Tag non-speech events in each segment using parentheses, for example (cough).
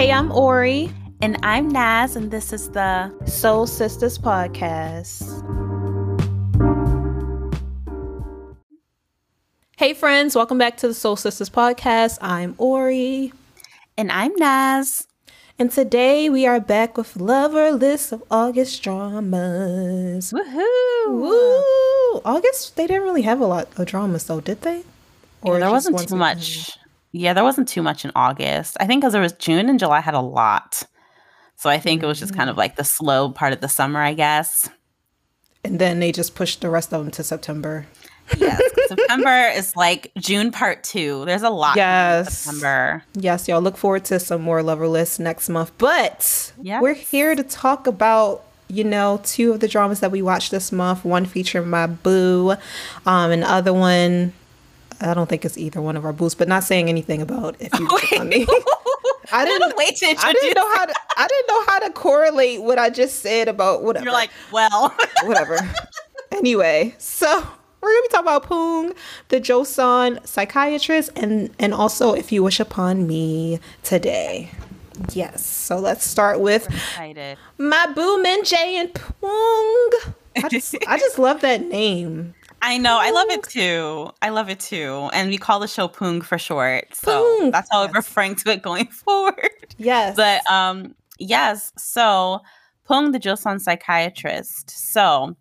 Hey, I'm Ori. And I'm Naz, and this is the Soul Sisters Podcast. Hey, friends, welcome back to the Soul Sisters Podcast. I'm Ori. And I'm Naz. And today we are back with Love or List of August dramas. Woohoo! Woo! August, they didn't really have a lot of dramas, though, did they? Or yeah, there wasn't too much. Yeah, there wasn't too much in August. I think because there was June and July had a lot. So I think mm-hmm. it was just kind of like the slow part of the summer, I guess. And then they just pushed the rest of them to September. yes, (laughs) September is like June part two. There's a lot. Yes, September. Yes, y'all look forward to some more lover lists next month. But yes. we're here to talk about you know two of the dramas that we watched this month. One featuring my boo, um, and the other one I don't think it's either one of our booths, but not saying anything about if you on (laughs) me. I (laughs) didn't wait to I didn't know how to I didn't know how to correlate what I just said about whatever. You're like, well, (laughs) whatever. anyway, so we're gonna be talking about Poong, the Joseon psychiatrist, and and also if you wish upon me today. Yes. So let's start with my boo Min Jae and Poong. I just I just love that name. I know. I love it too. I love it too. And we call the show Poong for short. So Poong. that's how we're referring to it going (laughs) forward. Yes. But um yes, so Poong the Joseon psychiatrist. So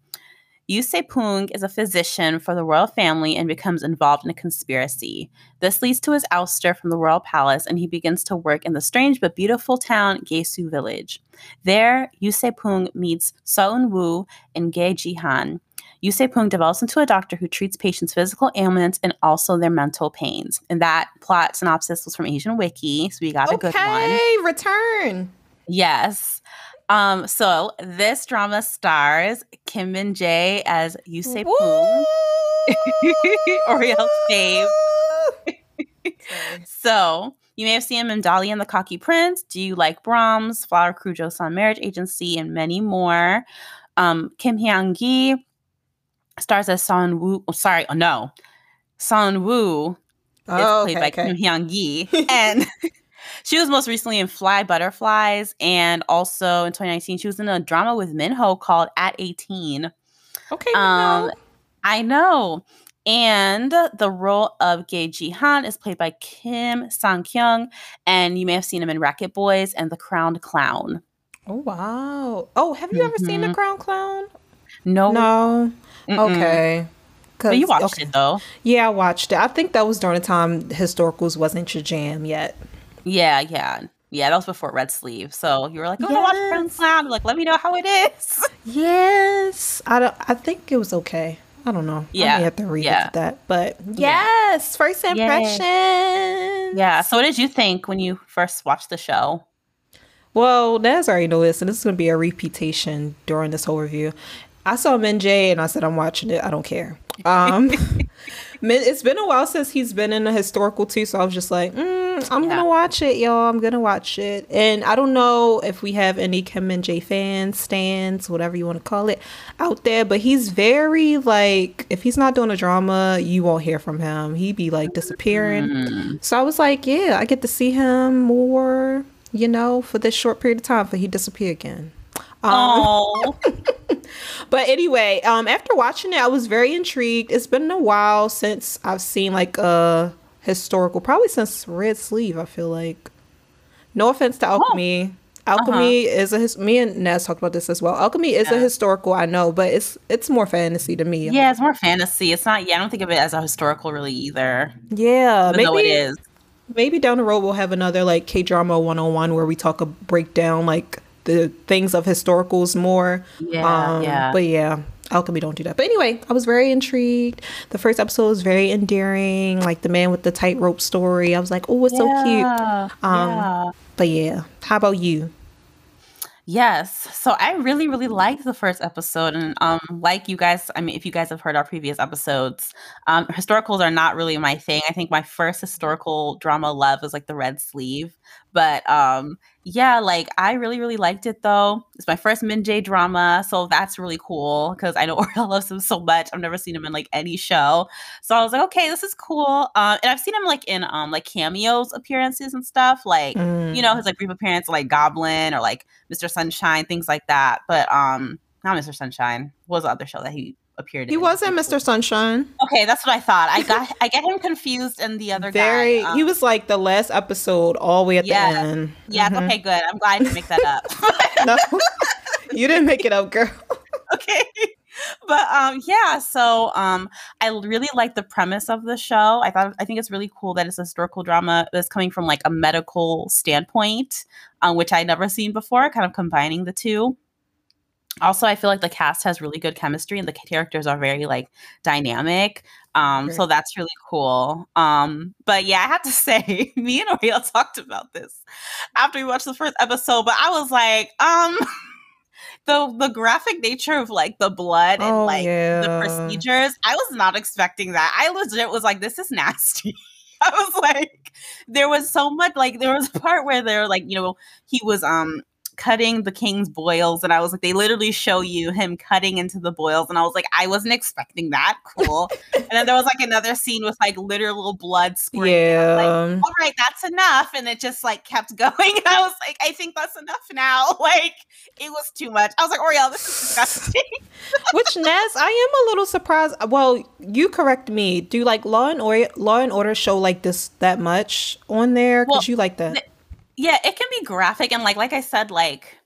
Yu Se-poong is a physician for the royal family and becomes involved in a conspiracy. This leads to his ouster from the royal palace, and he begins to work in the strange but beautiful town Gaesu village. There, Yu Se-poong meets Seo Eun-woo and Gae Ji-han, Yusei develops into a doctor who treats patients' physical ailments and also their mental pains. And that plot synopsis was from Asian Wiki, so we got okay, a good one. return. Yes. Um, so this drama stars Kim Min Jae as Yu Se-poong, (laughs) Oriel's fave. so you may have seen him in Dali and the Cocky Prince, Do You Like Brahms, Flower Crew Joseon Marriage Agency, and many more. Um, Kim Hyang Gi stars as Son Woo. Oh, sorry, oh no, Son Woo oh, is played okay, by okay. Kim Hyang Gi, (laughs) and (laughs) she was most recently in Fly Butterflies, and also in 2019 she was in a drama with Minho called At 18. Okay, um, I know. And the role of Gae Ji-han is played by Kim Sang Kyung, and you may have seen him in Racket Boys and The Crowned Clown. Oh wow! Oh, have you mm-hmm. ever seen The mm-hmm. Crowned Clown? No, no. Mm-mm. Okay. But you watched okay. it though. Yeah, I watched it. I think that was during the time historicals wasn't your jam yet. Yeah, yeah. Yeah, that was before Red Sleeve. So you were like, "Oh, yes. watch Crowned Clown." Like, let me know how it is. (laughs) Yes, I don't. I think it was okay. I don't know. Yeah, I have to read yeah. that. But yes, first impression. Yeah. So, what did you think when you first watched the show? Well, Naz already know this, and this is going to be a reputation during this whole review. I saw Min Jae and I said, I'm watching it. I don't care. Um, (laughs) it's been a while since he's been in a historical too, so I was just like, mm, I'm yeah. gonna watch it, y'all. I'm gonna watch it. And I don't know if we have any Kim Min Jae fans, stands, whatever you want to call it, out there, but he's very like, if he's not doing a drama, you won't hear from him. He be like disappearing. Mm. So I was like, yeah, I get to see him more, you know, for this short period of time, but he disappear again. Um, (laughs) but anyway, um, after watching it, I was very intrigued. It's been a while since I've seen like a historical, probably since Red Sleeve. I feel like. No offense to Alchemy. Oh. Alchemy uh-huh. is a his. Me and Naz talked about this as well. Alchemy is yeah. a historical, I know, but it's it's more fantasy to me. Yeah, it's more fantasy. It's not. Yeah, I don't think of it as a historical really either. Yeah, maybe it is. Maybe down the road we'll have another like K drama one on one where we talk a breakdown like the things of historicals more. Yeah, um, yeah. But yeah, Alchemy don't do that. But anyway, I was very intrigued. The first episode was very endearing, like the man with the tightrope story. I was like, oh, it's yeah, so cute. Um, yeah. But yeah, how about you? Yes. So I really, really liked the first episode. And um, like you guys, I mean, if you guys have heard our previous episodes, um, historicals are not really my thing. I think my first historical drama love was like the red sleeve. But um, yeah, like I really, really liked it though. It's my first Min Jae drama, so that's really cool because I know (laughs) Oriel loves him so much. I've never seen him in like any show, so I was like, okay, this is cool. Um, and I've seen him like in um like cameos appearances and stuff, like mm. you know his like brief appearance like Goblin or like Mr. Sunshine, things like that. But um, not Mr. Sunshine. What was the other show that he appeared. He in. wasn't Mr. Sunshine. Okay, that's what I thought. I got (laughs) I get him confused and the other Very, guy. Um, he was like the last episode all the way at yeah, the end. Yeah. Mm-hmm. Okay. Good. I'm glad I didn't make that up. (laughs) no, you didn't make it up, girl. (laughs) okay. But um yeah, so um I really like the premise of the show. I thought I think it's really cool that it's a historical drama that's coming from like a medical standpoint, um, which I never seen before, kind of combining the two also i feel like the cast has really good chemistry and the characters are very like dynamic um so that's really cool. Um but yeah i have to (laughs) say me and Oriel talked about this after we watched the first episode but i was like um (laughs) the the graphic nature of like the blood and oh, like yeah. the procedures i was not expecting that. I legit was like this is nasty. (laughs) I was like, there was so much like there was a part where they're like, you know, he was um cutting the king's boils and I was like they literally show you him cutting into the boils and I was like I wasn't expecting that. Cool. And then there was like another scene with like literal blood squirting yeah like, all right that's enough. And it just like kept (laughs) going. And I was like I think that's enough now. (laughs) Like it was too much. I was like Oriel this is disgusting. (laughs) Which Naz I am a little surprised. Well you correct me. Do like Law and Order Law and Order show like this that much on there? Because well, you like that. Th- yeah, it can be graphic and like like I said, like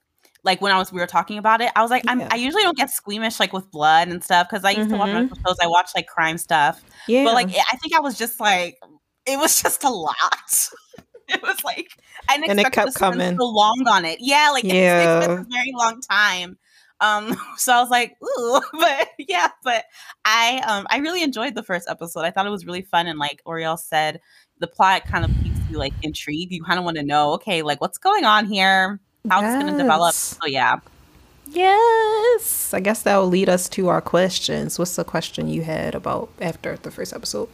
like when I was we were talking about it, I was like, I'm I usually don't get squeamish like with blood and stuff because I used mm-hmm. to watch mm-hmm. shows. I watch like crime stuff. Yeah. But like I think I was just like it was (laughs) just a lot. it was like I didn't and expect it kept to coming so long on it. Yeah, like yeah. it a very long time. Um, (laughs) so I was like, ooh, (laughs) but yeah, but I um I really enjoyed the first episode. I thought it was really fun and like Oriel said, the plot kind of you like intrigued. You kind of want to know, okay, like what's going on here? How's yes. going to develop? So yeah. Yes. I guess that will lead us to our questions. What's the question you had about after the first episode?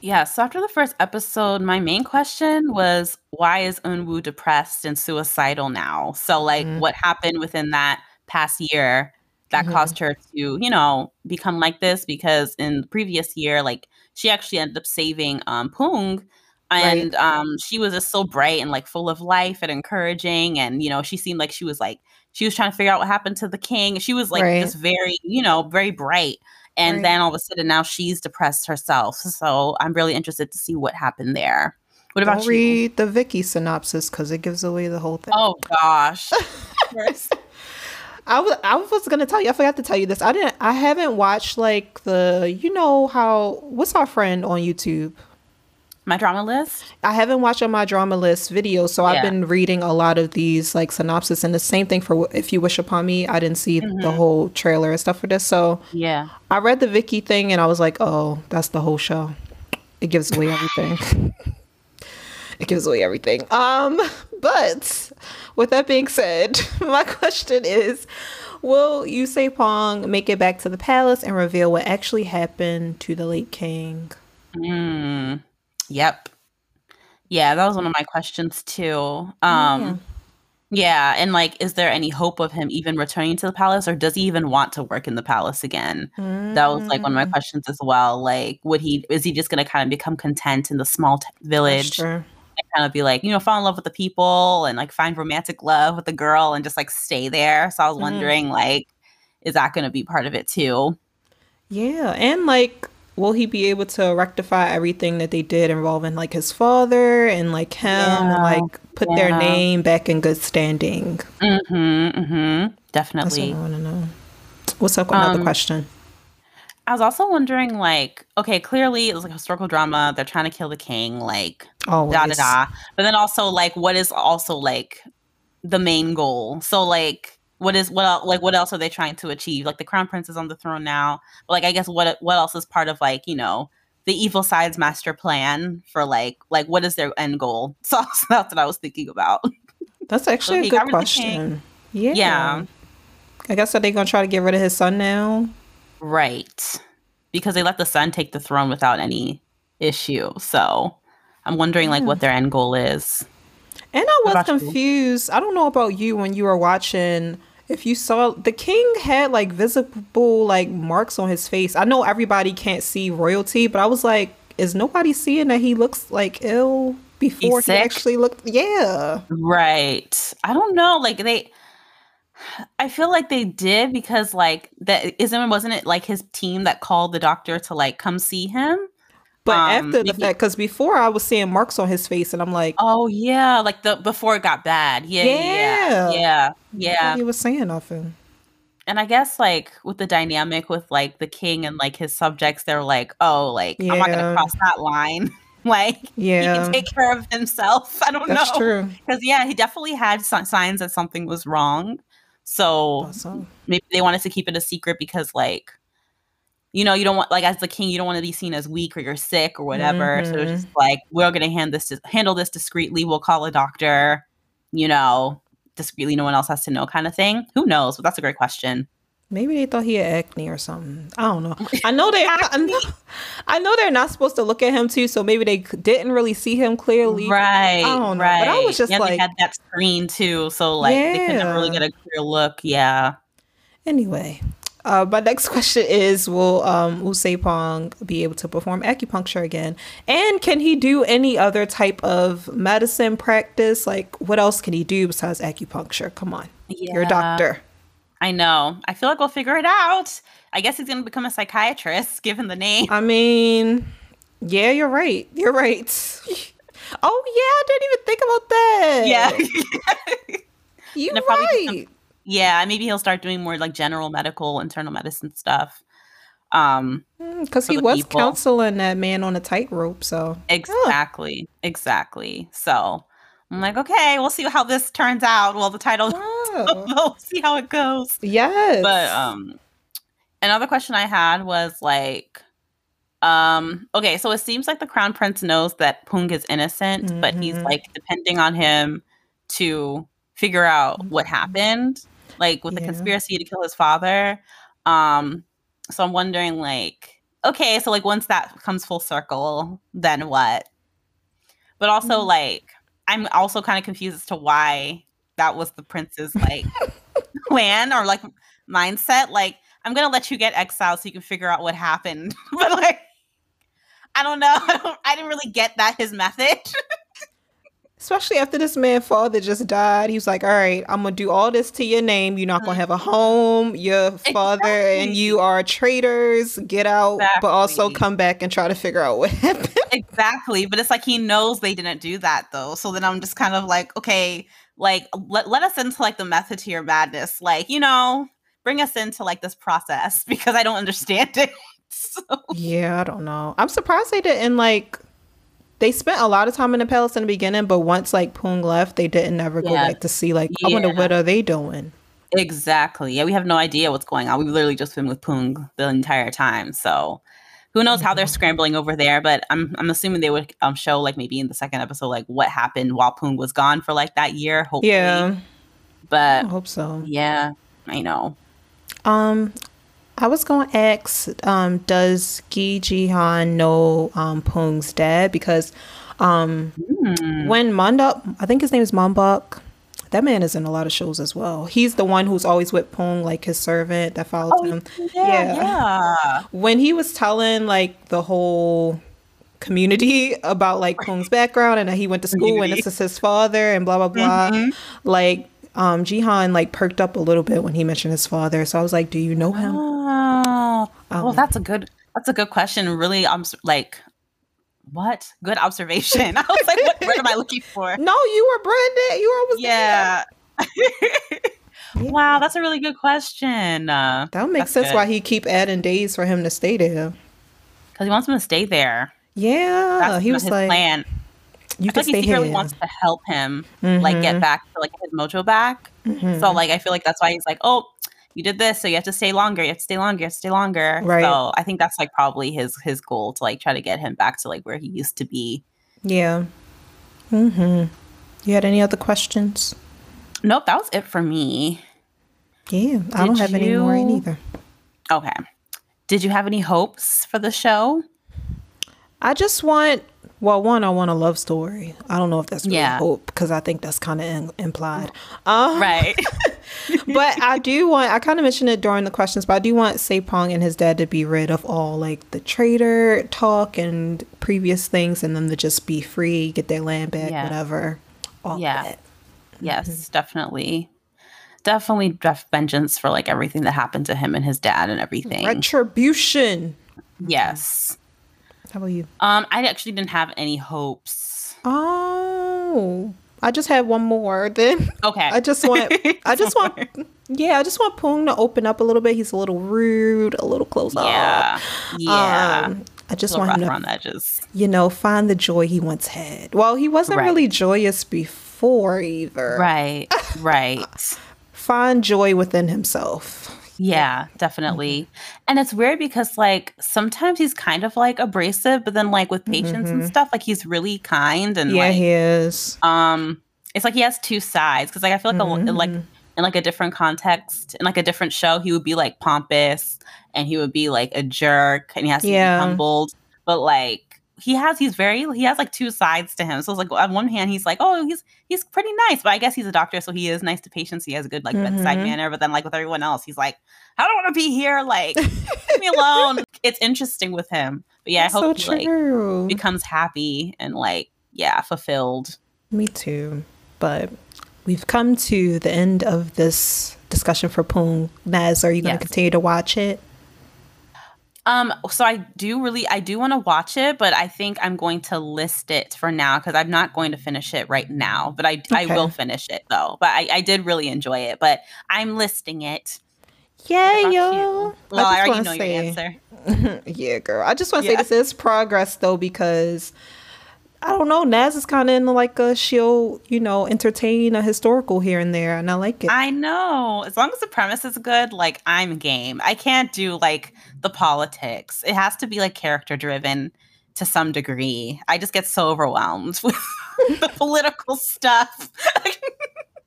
Yeah, so after the first episode, my main question was why is Eun-woo depressed and suicidal now? So like mm-hmm. what happened within that past year that mm-hmm. caused her to, you know, become like this because in the previous year like she actually ended up saving um Poong and right. um she was just so bright and like full of life and encouraging and you know she seemed like she was like she was trying to figure out what happened to the king she was like right. just very you know very bright and right. then all of a sudden now she's depressed herself so i'm really interested to see what happened there what about Don't you? read the wiki synopsis because it gives away the whole thing. Oh gosh. (laughs) I was I was gonna tell you. I forgot to tell you this. I didn't. I haven't watched like the. You know how? What's our friend on YouTube? My drama list i haven't watched on my drama list video so yeah. i've been reading a lot of these like synopsis and the same thing for if you wish upon me i didn't see mm-hmm. the whole trailer and stuff for this so yeah i read the wiki thing and i was like oh that's the whole show it gives away everything (laughs) it gives away everything um but with that being said (laughs) my question is will Yu Se-pong make it back to the palace and reveal what actually happened to the late king mm. Yep. Yeah, that was one of my questions too. Um yeah. yeah, and like is there any hope of him even returning to the palace or does he even want to work in the palace again? Mm. That was like one of my mm. questions as well. Like would he is he just going to kind of become content in the small t- village? And kind of be like, you know, fall in love with the people and like find romantic love with the girl and just like stay there. So I was mm. wondering, like, is that going to be part of it too? Yeah. And like, will he be able to rectify everything that they did involving like his father and like him yeah, and like put yeah. their name back in good standing? Mm-hmm. Mm-hmm. Definitely. That's what I want to know. What's up? Another um, question. I was also wondering, like, okay, clearly it was like a historical drama. They're trying to kill the king, like, da da da. But then also, like, what is also like the main goal? So, like, what is what like what else are they trying to achieve? Like the crown prince is on the throne now, but like I guess what what else is part of like you know the evil side's master plan for like like what is their end goal? (laughs) So, so that's what I was thinking about. That's actually so a good question. Yeah. Yeah. I guess are they gonna try to get rid of his son now? Right. Because they let the son take the throne without any issue. So I'm wondering like what their end goal is. And I was about you? confused. I don't know about you when you were watching. If you saw the king had like visible like marks on his face. I know everybody can't see royalty, but I was like, is nobody seeing that he looks like ill before he actually looked? Yeah. Right. I don't know. Like they I feel like they did because like that isn't wasn't it like his team that called the doctor to like come see him? But Um, after the maybe- fact, because before I was seeing marks on his face, and I'm like, Oh yeah, like the before it got bad. Yeah, yeah, Yeah. yeah, yeah. yeah. yeah. he was saying nothing. And I guess like with the dynamic with like the king and like his subjects, they're like, oh, like I'm not gonna cross that line. (laughs) like yeah. he can take care of himself. (laughs) I don't that's know true. because yeah, he definitely had si- signs that something was wrong. So Awesome. maybe they wanted to keep it a secret because like you know you don't want like as the king you don't want to be seen as weak or you're sick or whatever so it's Mhm. just like we're gonna hand this handle this discreetly we'll call a doctor you know discreetly no one else has to know kind of thing who knows but that's a great question Maybe they thought he had acne or something. I don't know. (laughs) I know they. I know, (laughs) I know they're not supposed to look at him too, so maybe they didn't really see him clearly. right don't know, right but I was just yeah, they like- had that screen too so like they couldn't really get a clear look yeah Anyway, uh, my next (laughs) question is: Will um, Usapong be able to perform acupuncture again? And can he do any other type of medicine practice? Like, what else can he do besides acupuncture? Come on, you're a doctor. i know i feel like we'll figure it out i guess he's gonna become a psychiatrist (laughs) given the name I mean, yeah, you're right. You're right. (laughs) oh yeah, I didn't even think about that. yeah you're right. Yeah, maybe he'll start doing more like general medical, internal medicine stuff. Um, Because he was people. counseling that man on a tightrope. So exactly, exactly. So I'm like, okay, we'll see how this turns out. Well, the title, Wow. (laughs) we'll see how it goes. yes. But um, another question I had was like, um, okay, so it seems like the crown prince knows that Poong is innocent, but he's Mhm. like depending on him to figure out what happened, like with the Yeah. conspiracy to kill his father. Um, so I'm wondering, like, okay, so like once that comes full circle, then what? But also, Mhm. like, I'm also kind of confused as to why that was the prince's like (laughs) plan or like mindset. Like, I'm gonna let you get exiled so you can figure out what happened. (laughs) but like, I don't know. (laughs) I, I didn't really get that his method. Especially after this man father just died, he was like, "All right, I'm gonna do all this to your name. You're not gonna have a home. Your (laughs) father and you are traitors. Get out, but also come back and try to figure out what (laughs) happened." exactly. But it's like he knows they didn't do that though. So then I'm just kind of like, okay, like let, let us into like the method to your madness. Like, you know, bring us into like this process (laughs) because I don't understand it. so, yeah, I don't know. I'm surprised they didn't like. They spent a lot of time in the palace in the beginning, but once like Poong left, they didn't ever go Yeah. back to see like, I wonder what are they doing. exactly. Yeah, we have no idea what's going on. We've literally just been with Poong the entire time. So who knows how they're Mhm. scrambling over there, but I'm I'm assuming they would um show like maybe in the second episode like what happened while Poong was gone for like that year, hopefully. Yeah, I But hope so. yeah, I know. Um, I was going to ask, um, does Gi Jihan know um Poong's dad? Because um, Hmm. when Manduk, I think his name is Mambuk. That man is in a lot of shows as well. He's the one who's always with Poong, like his servant that follows him. yeah, Yeah. yeah. (laughs) When he was telling like the whole community about like Poong's background and that he went to school and this is his father and blah blah blah, Mhm. like um Jihan like perked up a little bit when he mentioned his father. So I was like, "Do you know him?" Oh, well, Um, that's a good that's a good question. Really, I'm like, what? Good observation. (laughs) I was like, what word am I (laughs) looking for? No, you were Brandon. You were almost Yeah. there. (laughs) Wow, that's a really good question. Uh, That would make sense good. why he keep adding days for him to stay there. because he wants him to stay there. Yeah, That's he was his like, plan. "You I feel like he stay here." secretly wants to help him, like get Mhm, back to like his mojo back. mhm. So like, I feel like that's why he's like, oh. You did this, so you have to stay longer. You have to stay longer. You have to stay longer. Right. So I think that's like probably his his goal to like try to get him back to like where he used to be. yeah. Mm-hmm. You had any other questions? Nope, that was it for me. Yeah, I don't Did have any more you- either. Okay. Did you have any hopes for the show? I just want Well, one, I want a love story. I don't know if that's really Yeah. hope because I think that's kind of in- implied. (laughs) Um, Right. (laughs) but I do want, I kind of mentioned it during the questions, but I do want Sapong and his dad to be rid of all like the traitor talk and previous things and them to just be free, get their land back, Yeah. whatever. All Yeah. that. yes, definitely. Definitely def- vengeance for like everything that happened to him and his dad and everything. Retribution. Yes. How about you? Um, I actually didn't have any hopes. Oh, I just had one more then. Okay. I just want, (laughs) I just want, yeah, I just want Poong to open up a little bit. He's a little rude, a little closed Yeah. off. Yeah. Um, I just want him to, the edges. you know, find the joy he once had. Well, he wasn't Right. really joyous before either. Right. Right. (laughs) Find joy within himself. Yeah, definitely. And it's weird because like sometimes he's kind of like abrasive, but then like with patience and stuff, like he's really kind and Mm-hmm. Yeah, like he is. um it's like he has two sides because like I feel like a, like in like a different context in like a different show he would be like pompous and he would be like a jerk and he has to Yeah. be humbled but like he has he's very he has like two sides to him so it's like on one hand he's like oh he's he's pretty nice but I guess he's a doctor so he is nice to patients he has a good like bedside Mhm. manner but then like with everyone else he's like I don't want to be here like leave me alone (laughs) it's interesting with him but yeah That's I hope so he like becomes happy and like yeah fulfilled Me too. But we've come to the end of this discussion for Poong. Naz, are you going to Yes. continue to watch it? Um, so I do really, I do want to watch it, but I think I'm going to list it for now because I'm not going to finish it right now. But I, I will finish it though. But I, I did really enjoy it. But I'm listing it. Yeah, yo. Well, I, just already know say- your answer. (laughs) yeah, girl. I just want to Yeah. say this is progress though because I don't know. Naz is kind of in like a she'll you know entertain a historical here and there, and I like it. I know. As long as the premise is good, like I'm game. I can't do like the politics. It has to be like character driven to some degree. I just get so overwhelmed (laughs) with the political stuff.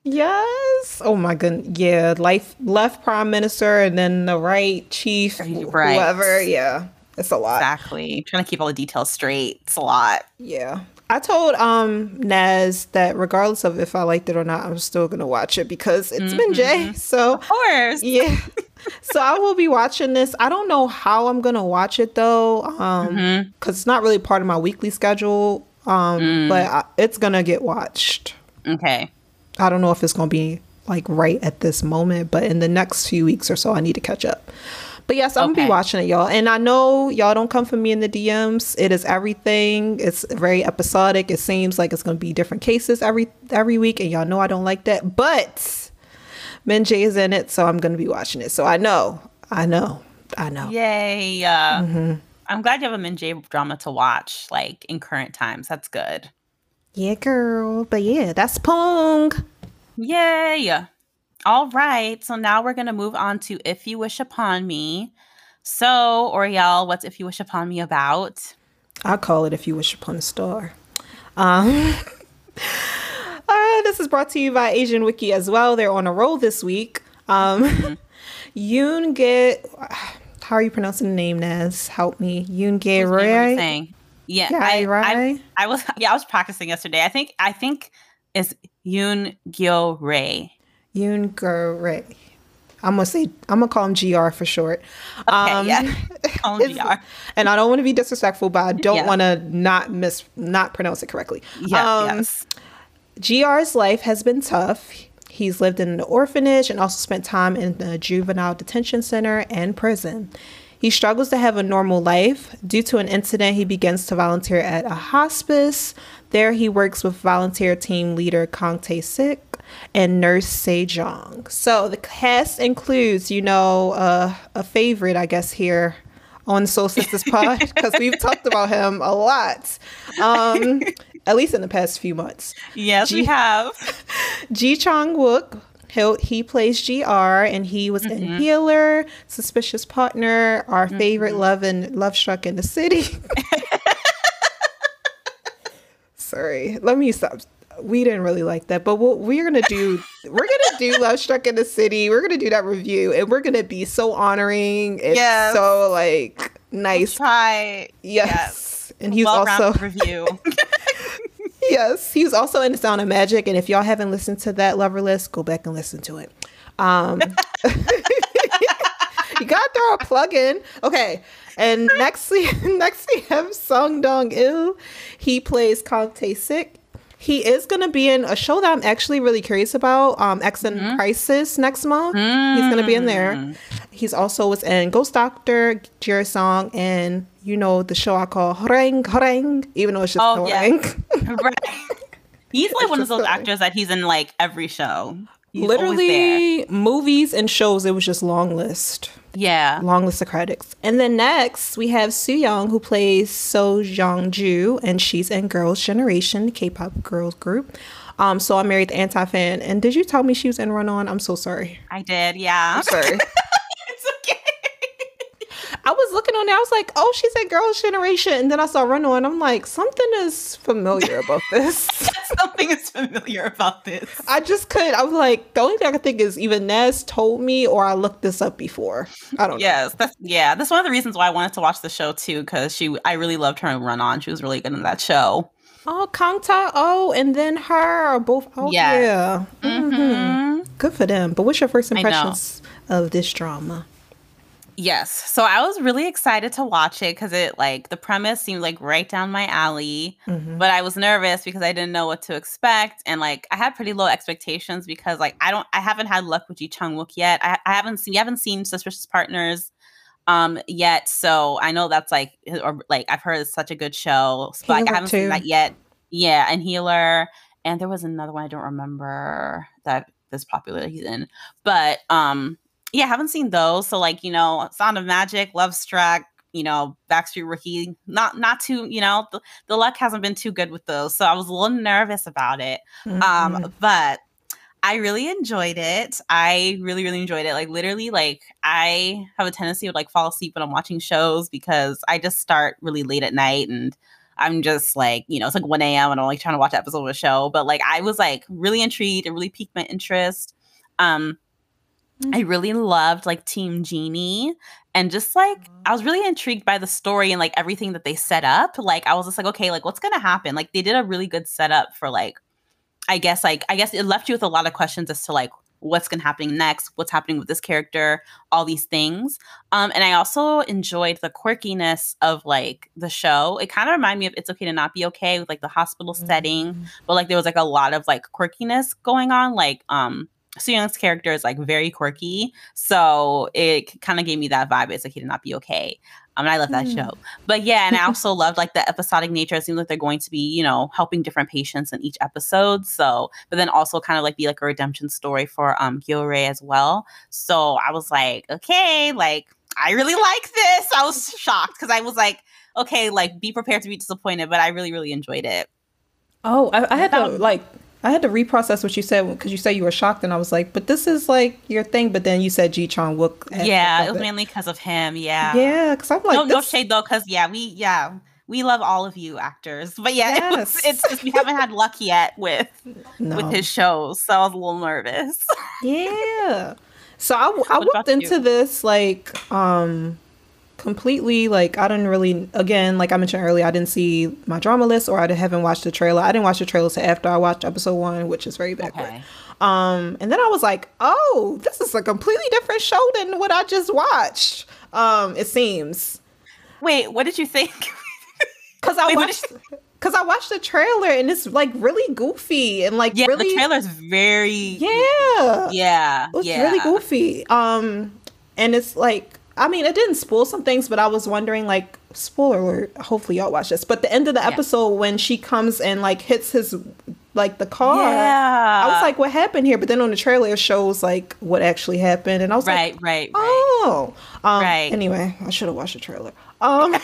yes. Oh my goodness. Yeah. Life left prime minister and then the right chief, Right. whoever. Yeah. It's a lot. exactly. trying to keep all the details straight. It's a lot. Yeah. I told um Naz that regardless of if I liked it or not, I'm still gonna watch it because it's been Jay. So Of course. (laughs) yeah. (laughs) so I will be watching this. I don't know how I'm gonna watch it though, um, Mhm. because it's not really part of my weekly schedule. Um, Mm. but I, it's gonna get watched. Okay. I don't know if it's gonna be like right at this moment, but in the next few weeks or so, I need to catch up. But yes, I'm gonna be watching it, y'all. And I know y'all don't come for me in the DMs. It is everything. It's very episodic. It seems like it's gonna be different cases every every week, and y'all know I don't like that. But Min Jae is in it, so I'm gonna be watching it. So I know, I know, I know. Yay. Uh, Mm-hmm. I'm glad you have a Min Jae drama to watch, like in current times. That's good. Yeah, girl. But yeah, that's Poong. Yay. All right. So now we're going to move on to If You Wish Upon Me. So, Oriel, what's If You Wish Upon Me about? I call it if you wish upon a star. Um, (laughs) uh, this is brought to you by Asian Wiki as well. They're on a roll this week. Um, (laughs) Yoon Ge, how are you pronouncing the name, Naz? Help me. Yoon Ge What were you Ray. Yeah, Yeah, I, I. I was (laughs) yeah, I was practicing yesterday. I think I think it's Yoon Gyo Ray. Yoon Ge Ray. I'm gonna say I'm gonna call him GR for short. Um, Okay, yeah. (laughs) Call him GR. And I don't want to be disrespectful, but I don't Yeah. want to not miss not pronounce it correctly. Yeah, Um, yes. GR's life has been tough. He's lived in an orphanage and also spent time in the juvenile detention center and prison. He struggles to have a normal life. Due to an incident, he begins to volunteer at a hospice. There, he works with volunteer team leader Kang Tae Sik and nurse Sejong. So the cast includes, you know, uh, a favorite, I guess, here on Soul Sisters (laughs) pod because we've talked about him a lot, um, at least in the past few months. Yes, we have. (laughs) Ji Chang Wook. He, he plays GR and he was in Healer, Suspicious Partner, our favorite love and Love Struck in the City. (laughs) Sorry, let me stop. We didn't really like that, but what we're gonna do, (laughs) we're gonna do Love Struck in the City. We're gonna do that review, and we're gonna be so honoring. It's Yes. so like nice. Try. Yes. and he's also (laughs) review. (laughs) yes, he's also in The Sound of Magic. And if y'all haven't listened to that Love or List, go back and listen to it. Um, you got to throw a plug in. Okay. And next we next we have Sung Dong Il. He plays Kang Tae Sik. He is going to be in a show that I'm actually really curious about, um, X and mm-hmm. Crisis next month. Mm-hmm. He's going to be in there. Mm. He's also was in Ghost Doctor, Jirisan, and you know the show I call Horeng Horeng, even though it's just oh, Horeng. Yeah. right. (laughs) He's like one of those actors that he's in like every show. He's Literally movies and shows. It was just long list. Yeah. Long list of credits. And then next we have Soo Young who plays So Jong Ju and she's in Girls' Generation, K-pop girls group. Um, so I married the anti fan. And did you tell me she was in Run On? I'm so sorry. I did, yeah. I'm sorry. (laughs) I was looking on there. I was like, oh, she's a Girls' Generation. And then I saw Run On. I'm like, something is familiar about (laughs) this. (laughs) something is familiar about this. I just could. I was like, the only thing I could think is even Nez told me or I looked this up before. I don't yes, know. Yes. That's, yeah, that's one of the reasons why I wanted to watch the show too, because she, I really loved her in Run On. She was really good in that show. Oh, Kang Ta Oh, and then her are both. Oh, yes. yeah. Mm-hmm. Mm-hmm. Good for them. But what's your first impressions of this drama? Yes. So I was really excited to watch it because it like the premise seemed like right down my alley. Mm-hmm. But I was nervous because I didn't know what to expect. And like I had pretty low expectations because like I don't I haven't had luck with Ji Chang Wook yet. I, I haven't seen you haven't seen Suspicious Partners um yet. So I know that's like or like I've heard it's such a good show. But like, I haven't too. seen that yet. Yeah, and Healer. And there was another one I don't remember that this popular that he's in. But um yeah, haven't seen those. So like, you know, Sound of Magic, Love Struck, you know, Backstreet Rookie, not not too, you know, the, the luck hasn't been too good with those. So I was a little nervous about it. Um, mm-hmm. Um, but I really enjoyed it. I really, really enjoyed it. Like literally, like I have a tendency to like fall asleep when I'm watching shows because I just start really late at night and I'm just like, you know, it's like 1 a.m. and I'm like trying to watch an episode of a show. But like I was like really intrigued. It really piqued my interest. Um. I really loved like Team Genie and just like I was really intrigued by the story and like everything that they set up. Like I was just like, okay, like what's gonna happen? Like they did a really good setup for like I guess like I guess it left you with a lot of questions as to like what's gonna happen next, what's happening with this character, all these things. Um, and I also enjoyed the quirkiness of like the show. It kind of reminded me of It's Okay to Not Be Okay with like the hospital mm-hmm. setting, but like there was like a lot of like quirkiness going on. Like um Young's character is like very quirky, so it kind of gave me that vibe. It's like he did not be okay. Um, and I love that mm. show. But yeah, and I (laughs) also loved like the episodic nature. It seems like they're going to be, you know, helping different patients in each episode. So, but then also kind of like be like a redemption story for um Gyo-rae as well. So I was like, okay, like I really like this. I was shocked because I was like, okay, like be prepared to be disappointed, but I really, really enjoyed it. Oh, I, I had to like I had to reprocess what you said because you said you were shocked, and I was like, "But this is like your thing." But then you said Ji Chang Wook. Yeah, it was mainly because of him. Yeah, yeah. Because I'm like, no, no shade though, because yeah, we yeah we love all of you actors, but yeah, (laughs) yes. it was, it's just we haven't had luck yet with (laughs) no. with his shows, so I was a little nervous. (laughs) yeah. So I, I walked into you? this like um completely like I didn't really again like I mentioned earlier I didn't see my drama list or I haven't watched the trailer. I didn't watch the trailer until after I watched episode one, which is very backward. Okay. Um, and then I was like, oh, this is a completely different show than what I just watched. Um, it seems. Wait, what did you think? (laughs) Because I Wait, watched. Because (laughs) I watched the trailer and it's like really goofy and like yeah, really, the trailer's very yeah yeah it's yeah. really goofy. Um, and it's like I mean, it didn't spoil some things, but I was wondering, like, spoiler alert. Hopefully, y'all watch this. But the end of the yeah. episode when she comes and like hits his like the car, yeah. I was like, what happened here? But then on the trailer, it shows like what actually happened, and I was right, like, right, right, oh, um, right. Anyway, I should have watched the trailer. Um,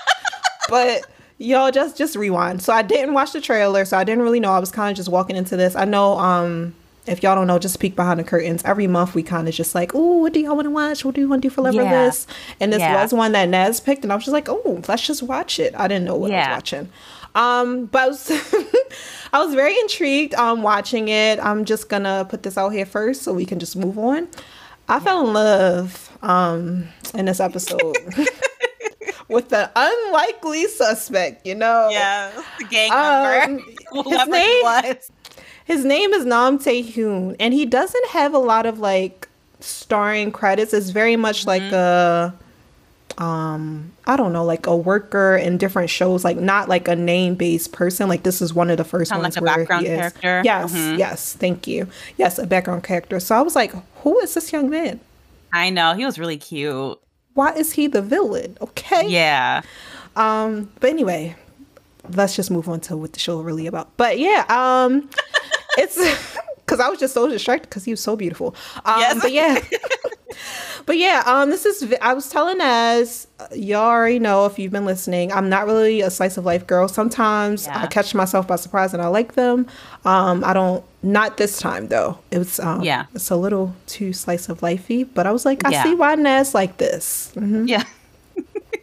(laughs) but y'all just just rewind. So I didn't watch the trailer, so I didn't really know. I was kind of just walking into this. I know um if y'all don't know, just peek behind the curtains. Every month we kind of just like, oh, what do y'all want to watch? What do you want to do for Lover yeah. List? And this yeah. was one that Naz picked, and I was just like, oh, let's just watch it. I didn't know what yeah. I was watching. Um, but I was, (laughs) I was very intrigued um watching it. I'm just gonna put this out here first so we can just move on. I fell in love um in this episode (laughs) with the unlikely suspect, you know? Yeah, the gang member. Um, (laughs) his name, his name is Nam Tae Hoon, and he doesn't have a lot of like starring credits. It's very much mm-hmm. like a um i don't know like a worker in different shows like not like a name based person. Like this is one of the first Sound ones like a background character. Yes mm-hmm. yes thank you. Yes a background character. So i was like who is this young man? I know he was really cute. Why is he the villain? Okay. Yeah. Um but anyway let's just move on to what the show really about. But yeah um (laughs) it's (laughs) because I was just so distracted because he was so beautiful. Um, yes. But yeah. (laughs) but yeah, um, this is I was telling as you already know if you've been listening. I'm not really a slice of life girl. Sometimes yeah. I catch myself by surprise and I like them. Um, I don't. Not this time though. It was um, yeah. It's a little too slice of lifey, but I was like, I yeah. see why Nas like this. Mm-hmm. Yeah. (laughs)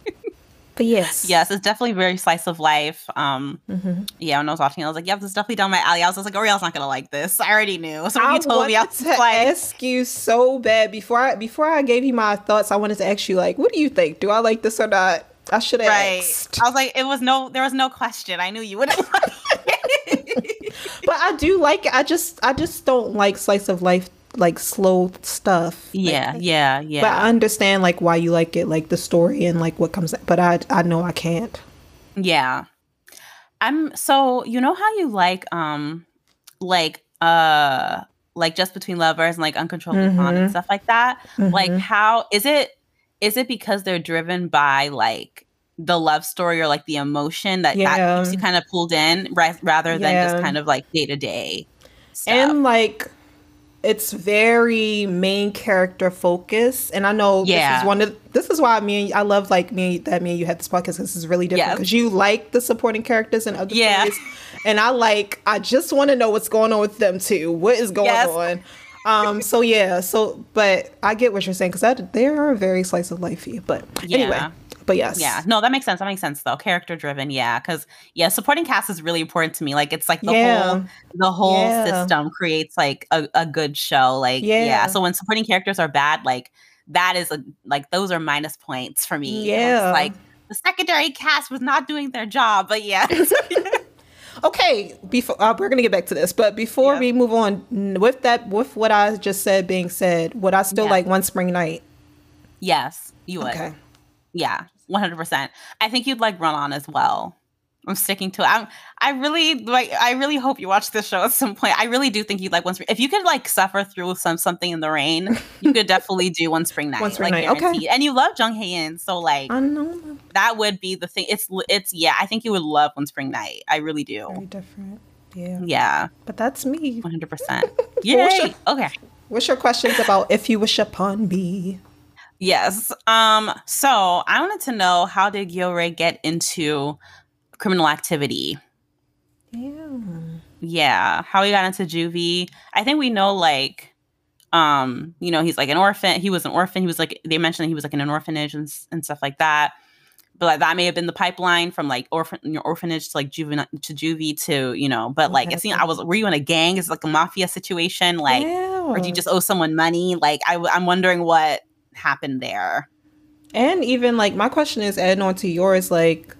But yes. Yes, it's definitely very slice of life. Um, mm-hmm. Yeah, when I was watching, I was like, yep, this is definitely down my alley. I was just like, Oriel's not going to like this. I already knew. So when you told me, I was to like, ask you so bad before I, before I gave you my thoughts, I wanted to ask you, like, what do you think? Do I like this or not? I should have right. asked. I was like, it was no, there was no question. I knew you wouldn't (laughs) like it. but I do like it. I just, I just don't like slice of life like slow stuff. Yeah, like, yeah, yeah. But I understand like why you like it, like the story and like what comes. But I I know I can't. Yeah, I'm so you know how you like um like uh like just between lovers and like uncontrollably mm-hmm. fond and stuff like that. Mm-hmm. Like how is it? Is it because they're driven by like the love story or like the emotion that yeah. that keeps you kind of pulled in right, rather than yeah. just kind of like day to day and like it's very main character focused and i know yeah. this is one of this is why me and i love like me that me and you had this podcast this is really different because yeah. you like the supporting characters and other yeah. Stories, and i like i just want to know what's going on with them too what is going yes. on um so yeah so but i get what you're saying because they are a very slice of lifey but yeah. anyway but yes. Yeah. No, that makes sense. That makes sense though. Character driven. Yeah. Cause yeah, supporting cast is really important to me. Like it's like the yeah. whole the whole yeah. system creates like a, a good show. Like yeah. yeah. So when supporting characters are bad, like that is a like those are minus points for me. Yeah. like the secondary cast was not doing their job. But yeah. (laughs) okay before uh, we're gonna get back to this but before we move on with that with what i just said being said would i still yeah. like one spring night yes you would okay yeah 100%. I think you'd like Run On as well. I'm sticking to it. I'm, I really like. I really hope you watch this show at some point. I really do think you'd like one spring. If you could like suffer through some something in the rain, you could definitely do one spring night. One spring like, night, guaranteed. okay. And you love Jung Hae In, so like, I know that would be the thing. It's it's yeah. I think you would love one spring night. I really do. Very different. Yeah. Yeah. But that's me. 100. percent (laughs) Yeah. Okay. What's your questions about if you wish upon me? Yes. Um, so I wanted to know how did Gyeore get into criminal activity? Yeah. Yeah. How he got into juvie. I think we know like um, you know, he's like an orphan. He was an orphan. He was like they mentioned he was like in an orphanage and, and stuff like that. But like, that may have been the pipeline from like orphan your orphanage to like juvenile to juvie to you know. But like, okay. it seemed I was were you in a gang? Is like a mafia situation? Like, yeah. or do you just owe someone money? Like, I, I'm wondering what happened there. And even like my question is adding on to yours, like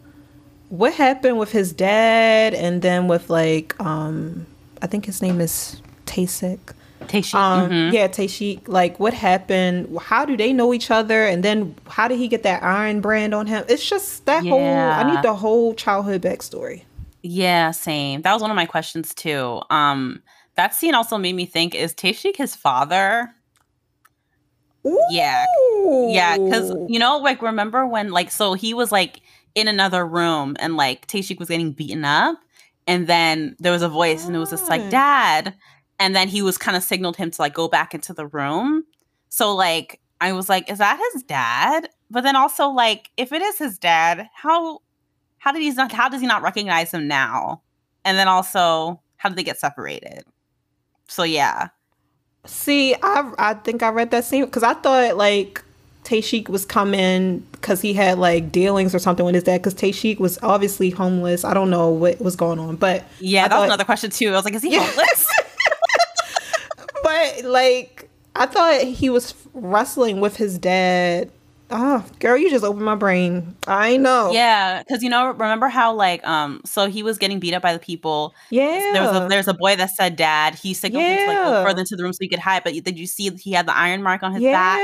what happened with his dad and then with like um I think his name is Tasek. Taeshik. Um, mm-hmm. Yeah, Taeshik. Like, what happened? How do they know each other? And then, how did he get that iron brand on him? It's just that yeah. whole. I need the whole childhood backstory. Yeah, same. That was one of my questions too. Um, that scene also made me think: Is Taeshik his father? Ooh. Yeah. Yeah. Cause, you know, like, remember when, like, so he was like in another room and like Taeshik was getting beaten up. And then there was a voice and it was just like, ah. Dad. And then he was kind of signaled him to like go back into the room. So, like, I was like, is that his dad? But then also, like, if it is his dad, how how did he not how does he not recognize him now? And then also, how did they get separated? So yeah. See, I I think I read that scene because I thought like Taeshik was coming because he had like dealings or something with his dad because Taeshik was obviously homeless. I don't know what was going on, but yeah, I that thought, was another question too. I was like, is he yeah. homeless? (laughs) (laughs) but like, I thought he was wrestling with his dad Oh, girl, you just opened my brain. I know. Yeah, because you know, remember how like um, so he was getting beat up by the people. Yeah. There was a there's a boy that said dad. He said something to like go further into the room so he could hide. But did you see he had the iron mark on his yeah. back?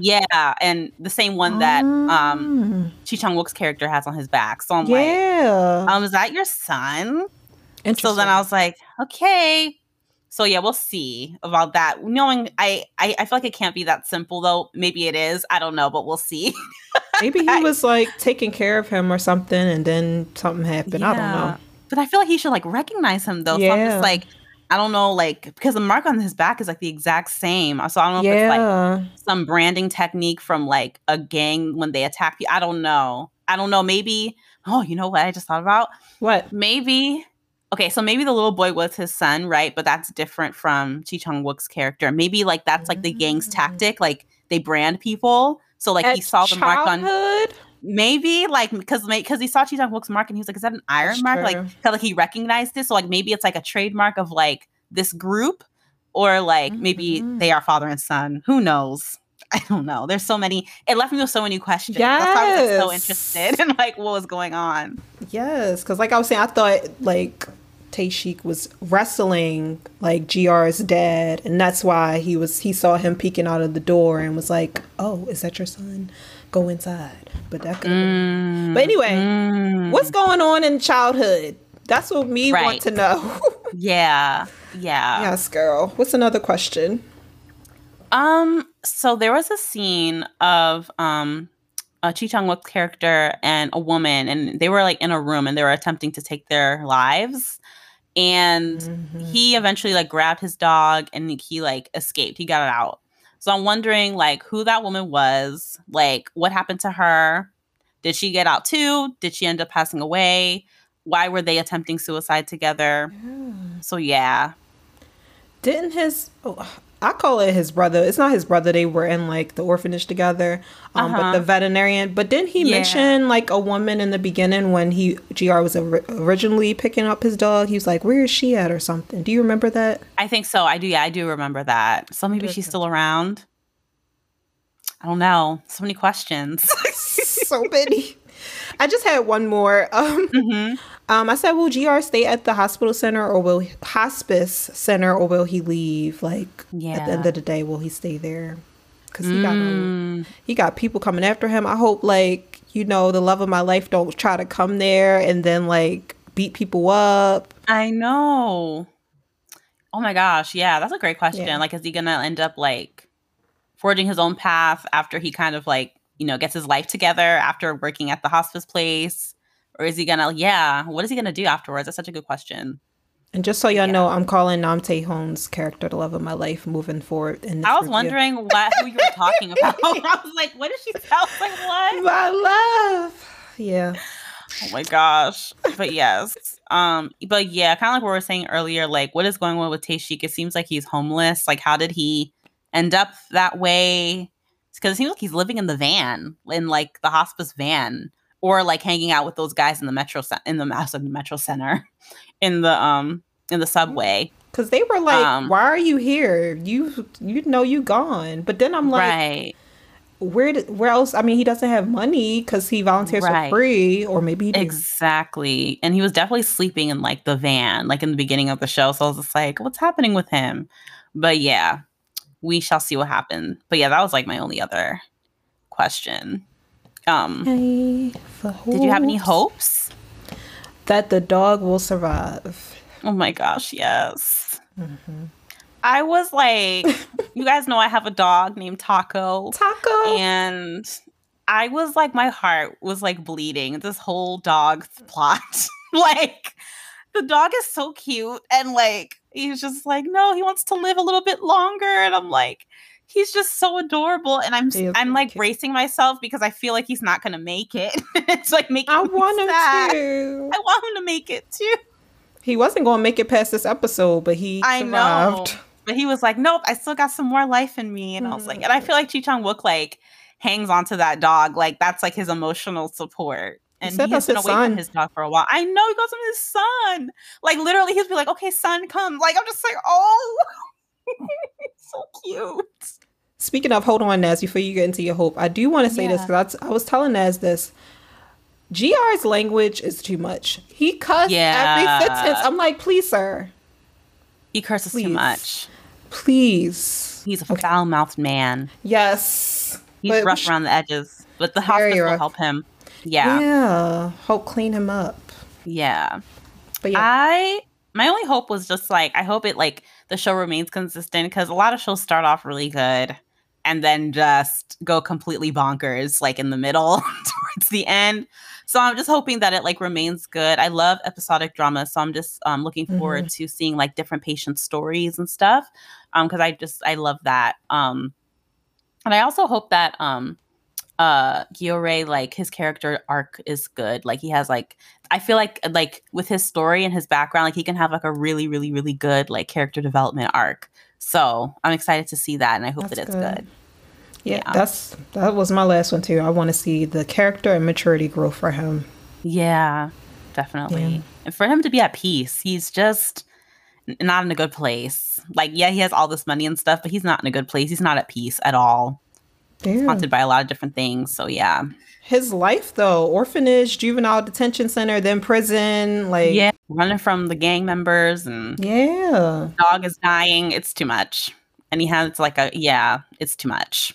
Yeah, Yeah. and the same one that um Mm. Ji Chang Wook's character has on his back. So I'm like, yeah. um, is that your son? So then I was like, okay. So yeah, we'll see about that. Knowing I, I I feel like it can't be that simple though. Maybe it is. I don't know, but we'll see. (laughs) Maybe he was like taking care of him or something, and then something happened. I don't know. But I feel like he should like recognize him though. So I'm Yeah. just like, I don't know, like because the mark on his back is like the exact same. So I don't know if it's like Yeah. some branding technique from like a gang when they attack you. I don't know. I don't know. Maybe. Oh, you know what I just thought about? what? Maybe. Okay, so maybe the little boy was his son, right? But that's different from Ji Chang Wook's character. Maybe like that's like the gang's Mm. tactic. Like they brand people. So like he saw the mark on maybe like because because he saw Ji Chang Wook's mark and he was like, is that an iron That's mark? Like true. felt like he recognized this. So like maybe it's like a trademark of like this group, or like maybe Mhm. they are father and son. Who knows? (laughs) I don't know. There's so many. It left me with so many questions. That's why I was so interested in like what was going on. Yes, because like I was saying, I thought like Taeshik was wrestling like GR's dad, and that's why he was he saw him peeking out of the door and was like, "Oh, is that your son? Go inside." But that could. Mm, But anyway, mm. What's going on in childhood? That's what me want to know. (laughs) Yeah, yeah. yes, girl. What's another question? Um, so there was a scene of um a Ji Chang Wook's character and a woman, and they were like in a room and they were attempting to take their lives. And Mhm. he eventually like grabbed his dog and he like escaped. He got it out. So I'm wondering like who that woman was, like what happened to her? Did she get out too? Did she end up passing away? Why were they attempting suicide together? So yeah. Didn't his oh, I call it his brother. It's not his brother. They were in like the orphanage together. Um, but Uh-huh. the veterinarian. But didn't he Yeah. mention like a woman in the beginning when he Gr was ori- originally picking up his dog? He was like, "Where is she at?" or something. Do you remember that? I think so. I do. Yeah, I do remember that. So maybe she's still around. I don't know. So many questions. (laughs) so many. I just had one more. Um, hmm um, I said, will Gr stay at the hospital center or will hospice center or will he leave? Like at the end of the day, will he stay there? Because he got Mm, he got people coming after him. I hope like you know the love of my life don't try to come there and then like beat people up. I know. Oh my gosh. Yeah, that's a great question. Yeah. Like, is he gonna end up like forging his own path after he kind of like you know gets his life together after working at the hospice place, or is he gonna? Yeah, what is he gonna do afterwards? That's such a good question. And just so y'all Yeah. know, I'm calling Nam Tae Hoon's character the love of my life moving forward. In I was review. wondering (laughs) what who you were talking about. (laughs) I was like, what did she sound like? What? my love. Yeah. Oh my gosh. But yes. Um, but yeah, kind of like what we were saying earlier, like what is going on with Taeshik? It seems like he's homeless. Like, how did he end up that way? Because it seems like he's living in the van, in like the hospice van, or like hanging out with those guys in the metro cen- in the the metro center, (laughs) in the um in the subway. Cause they were like, Um, "Why are you here? You you know you gone." But then I'm like, right. "Where did, where else? I mean, he doesn't have money because he volunteers Right. for free, or maybe. Exactly. And he was definitely sleeping in like the van, like in the beginning of the show. So I was just like, what's happening with him? But yeah, we shall see what happened. But yeah, that was like my only other question. Um, did you have any hopes hopes? that the dog will survive? Oh my gosh, yes. Mm-hmm. I was like, (laughs) you guys know I have a dog named Taco. Taco. and I was like, my heart was like bleeding. This whole dog plot, (laughs) like the dog is so cute, and like he's just like, no, he wants to live a little bit longer, and I'm like, he's just so adorable, and I'm He I'm like bracing myself because I feel like he's not gonna make it. (laughs) it's like making I want him sad. to. I want him to make it too. He wasn't going to make it past this episode, but he I know. But he was like, nope, I still got some more life in me. And I was like, and I mm-hmm. feel like Ji Chang Wook like hangs onto that dog. Like that's like his emotional support. And said he has been away son. from his dog for a while. I know he goes from his son. Like literally he'll be like, okay, son, come. Like I'm just like, oh (laughs) (laughs) so cute. speaking of, hold on, Nas, before you get into your hope, I do want to say this because I was telling Nas this. GR's language is too much. He cussed Yeah. every sentence. I'm like, please, sir, He curses Please. too much. please. He's a foul mouthed man. Yes. He's But rough around the edges, but the Very hospice will help him. Yeah, yeah. Yeah. Hope clean him up. Yeah. But yeah. I my only hope was just like I hope it like the show remains consistent because a lot of shows start off really good and then just go completely bonkers like in the middle (laughs) towards the end. So I'm just hoping that it like remains good. I love episodic drama, so I'm just um looking forward to seeing like different patient stories and stuff. Um because I just I love that. Um and I also hope that um uh Giore like his character arc is good. Like he has like I feel like like with his story and his background, like he can have like a really, really, really good like character development arc. So I'm excited to see that, and I hope That's that it's good. good. Yeah, Yeah. that's that was my last one too. I want to see the character and maturity grow for him. Yeah, definitely. Yeah. And for him to be at peace, he's just not in a good place. Like, yeah, he has all this money and stuff, but he's not in a good place. He's not at peace at all. Yeah. Haunted by a lot of different things. So yeah, His life though, orphanage, juvenile detention center, then prison, like yeah, running from the gang members and yeah. dog is dying. It's too much. And he has like a yeah, it's too much.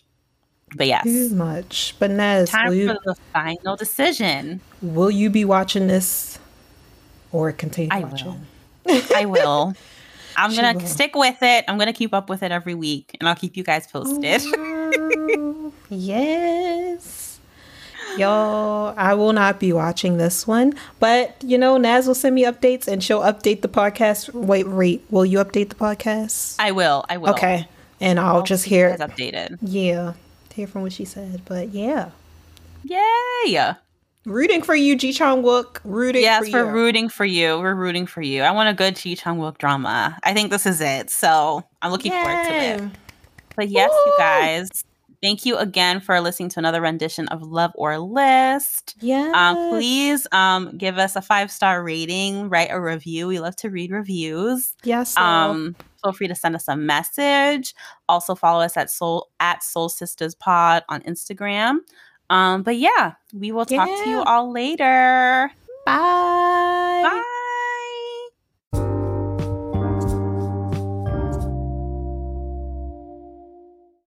But yes. Too much. But Nas, Time will you, for the final decision. will you be watching this or continue I will. watching? (laughs) I will. I'm She gonna will. stick with it. I'm gonna keep up with it every week, and I'll keep you guys posted. Oh, Yes. Y'all, I will not be watching this one, but you know, Nas will send me updates and she'll update the podcast. Wait, wait, will you update the podcast? I will. I will. Okay. And I'll, just keep you hear, guys updated. yeah, hear from what she said. But yeah, Yay! rooting for you, Ji Chang Wook. Rooting for you. Yes, for we're you. rooting for you. We're rooting for you. I want a good Ji Chang Wook drama. I think this is it. So I'm looking forward to it. But yes, you guys, thank you again for listening to another rendition of Love or List. Yeah. Um, please um, give us a five star rating, write a review. We love to read reviews. Yes. Um, feel free to send us a message. Also follow us at Soul at Soul Sisters Pod on Instagram. Um, but yeah, we will talk to you all later. Bye. Bye.